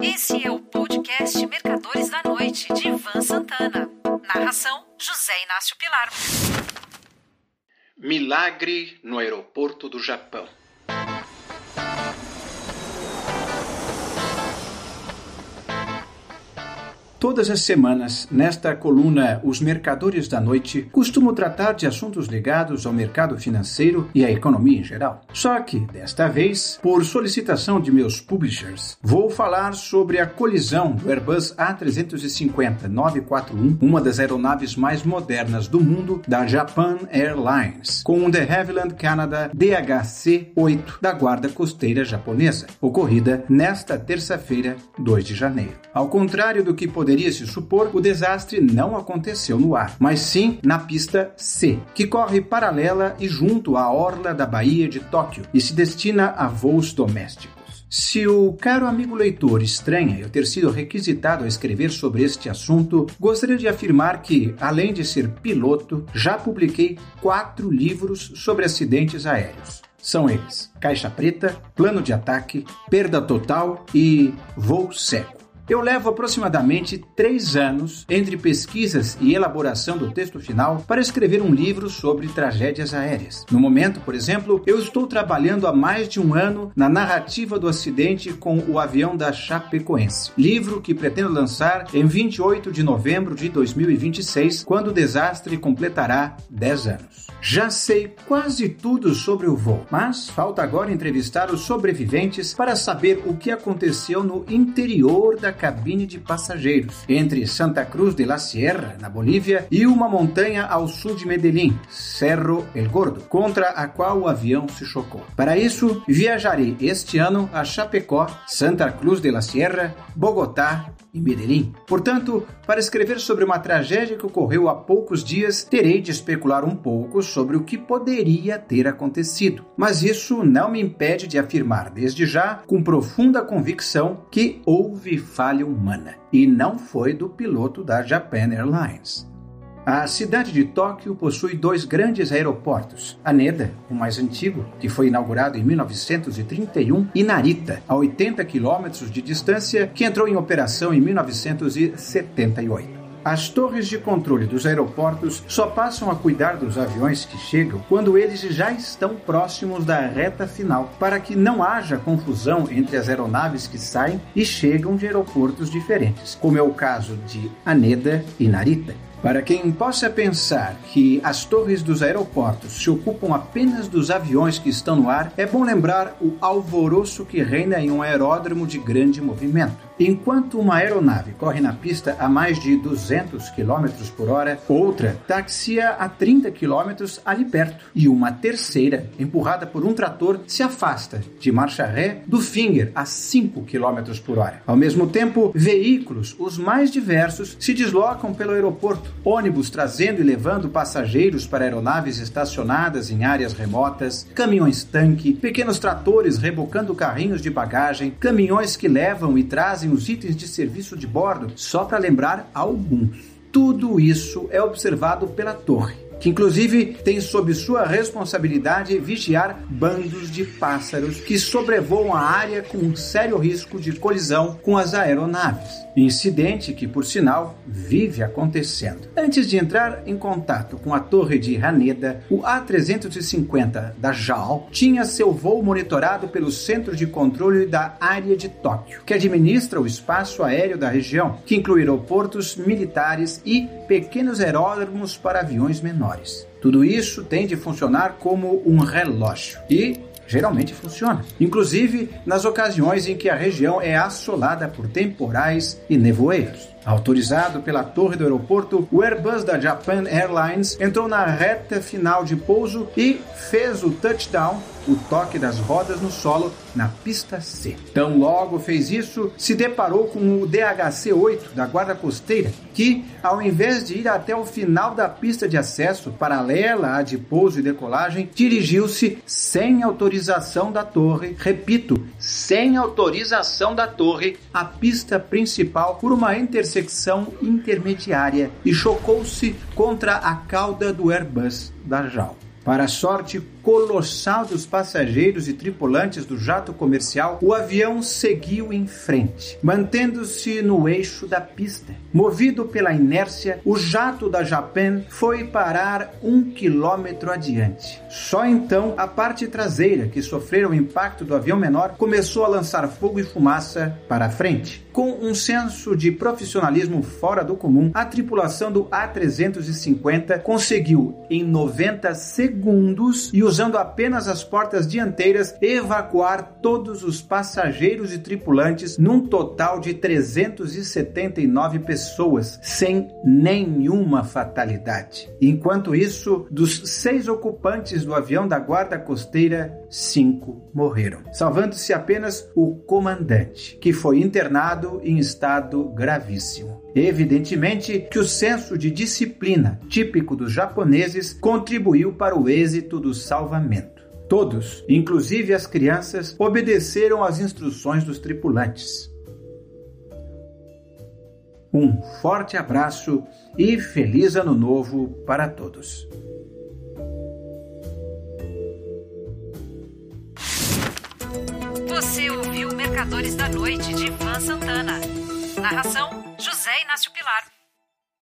Esse é o podcast Mercadores da Noite, de Ivan Santana. Narração: José Inácio Pilar. Milagre no aeroporto do Japão. Todas as semanas, nesta coluna Os Mercadores da Noite, costumo tratar de assuntos ligados ao mercado financeiro e à economia em geral. Só que, desta vez, por solicitação de meus publishers, vou falar sobre a colisão do Airbus A350-941, uma das aeronaves mais modernas do mundo, da Japan Airlines, com o de Havilland Canada DHC-8 da Guarda Costeira Japonesa, ocorrida nesta terça-feira, 2 de janeiro. Ao contrário do que poderia poderia se supor, o desastre não aconteceu no ar, mas sim na pista C, que corre paralela e junto à orla da Baía de Tóquio e se destina a voos domésticos. Se o caro amigo leitor estranha eu ter sido requisitado a escrever sobre este assunto, gostaria de afirmar que, além de ser piloto, já publiquei quatro livros sobre acidentes aéreos. São eles: Caixa Preta, Plano de Ataque, Perda Total e Voo Seco. Eu levo aproximadamente três anos entre pesquisas e elaboração do texto final para escrever um livro sobre tragédias aéreas. No momento, por exemplo, eu estou trabalhando há mais de um ano na narrativa do acidente com o avião da Chapecoense, livro que pretendo lançar em 28 de novembro de 2026, quando o desastre completará 10 anos. Já sei quase tudo sobre o voo, mas falta agora entrevistar os sobreviventes para saber o que aconteceu no interior da cabine de passageiros, entre Santa Cruz de la Sierra, na Bolívia, e uma montanha ao sul de Medellín, Cerro El Gordo, contra a qual o avião se chocou. Para isso, viajarei este ano a Chapecó, Santa Cruz de la Sierra, Bogotá e Medellín. Portanto, para escrever sobre uma tragédia que ocorreu há poucos dias, terei de especular um pouco sobre o que poderia ter acontecido. Mas isso não me impede de afirmar desde já, com profunda convicção, que houve falha humana. E não foi do piloto da Japan Airlines. A cidade de Tóquio possui dois grandes aeroportos: Haneda, o mais antigo, que foi inaugurado em 1931, e Narita, a 80 quilômetros de distância, que entrou em operação em 1978. As torres de controle dos aeroportos só passam a cuidar dos aviões que chegam quando eles já estão próximos da reta final, para que não haja confusão entre as aeronaves que saem e chegam de aeroportos diferentes, como é o caso de Haneda e Narita. Para quem possa pensar que as torres dos aeroportos se ocupam apenas dos aviões que estão no ar, é bom lembrar o alvoroço que reina em um aeródromo de grande movimento. Enquanto uma aeronave corre na pista a mais de 200 km por hora, outra taxia a 30 km ali perto, e uma terceira, empurrada por um trator, se afasta de marcha ré do finger a 5 km por hora. Ao mesmo tempo, veículos, os mais diversos, se deslocam pelo aeroporto, ônibus trazendo e levando passageiros para aeronaves estacionadas em áreas remotas, caminhões-tanque, pequenos tratores rebocando carrinhos de bagagem, caminhões que levam e trazem os itens de serviço de bordo, só para lembrar alguns. Tudo isso é observado pela torre que inclusive tem sob sua responsabilidade vigiar bandos de pássaros que sobrevoam a área com um sério risco de colisão com as aeronaves. Incidente que, por sinal, vive acontecendo. Antes de entrar em contato com a torre de Haneda, o A350 da JAL tinha seu voo monitorado pelo Centro de Controle da Área de Tóquio, que administra o espaço aéreo da região, que inclui aeroportos militares e pequenos aeródromos para aviões menores. Tudo isso tem de funcionar como um relógio. E geralmente funciona, inclusive nas ocasiões em que a região é assolada por temporais e nevoeiros. Autorizado pela torre do aeroporto, o Airbus da Japan Airlines entrou na reta final de pouso e fez o touchdown, o toque das rodas no solo, na pista C. Tão logo fez isso, se deparou com o DHC-8 da Guarda Costeira, que, ao invés de ir até o final da pista de acesso, paralela à de pouso e decolagem, dirigiu-se sem autorização da torre, repito, sem autorização da torre, à pista principal por uma intersecção intermediária e chocou-se contra a cauda do Airbus da JAL. Para sorte colossal dos passageiros e tripulantes do jato comercial, o avião seguiu em frente, mantendo-se no eixo da pista. Movido pela inércia, o jato da Japan foi parar um quilômetro adiante. Só então a parte traseira, que sofreu o impacto do avião menor, começou a lançar fogo e fumaça para frente. Com um senso de profissionalismo fora do comum, a tripulação do A350 conseguiu, em 90 segundos e usando apenas as portas dianteiras, evacuar todos os passageiros e tripulantes num total de 379 pessoas, sem nenhuma fatalidade. Enquanto isso, dos seis ocupantes do avião da Guarda Costeira, cinco morreram, salvando-se apenas o comandante, que foi internado em estado gravíssimo. Evidentemente que o senso de disciplina típico dos japoneses contribuiu para o êxito do salvamento. Todos, inclusive as crianças, obedeceram às instruções dos tripulantes. Um forte abraço e feliz Ano Novo para todos. Você ouviu Mercadores da Noite de Ivan Santana. Narração: José Inácio Pilar.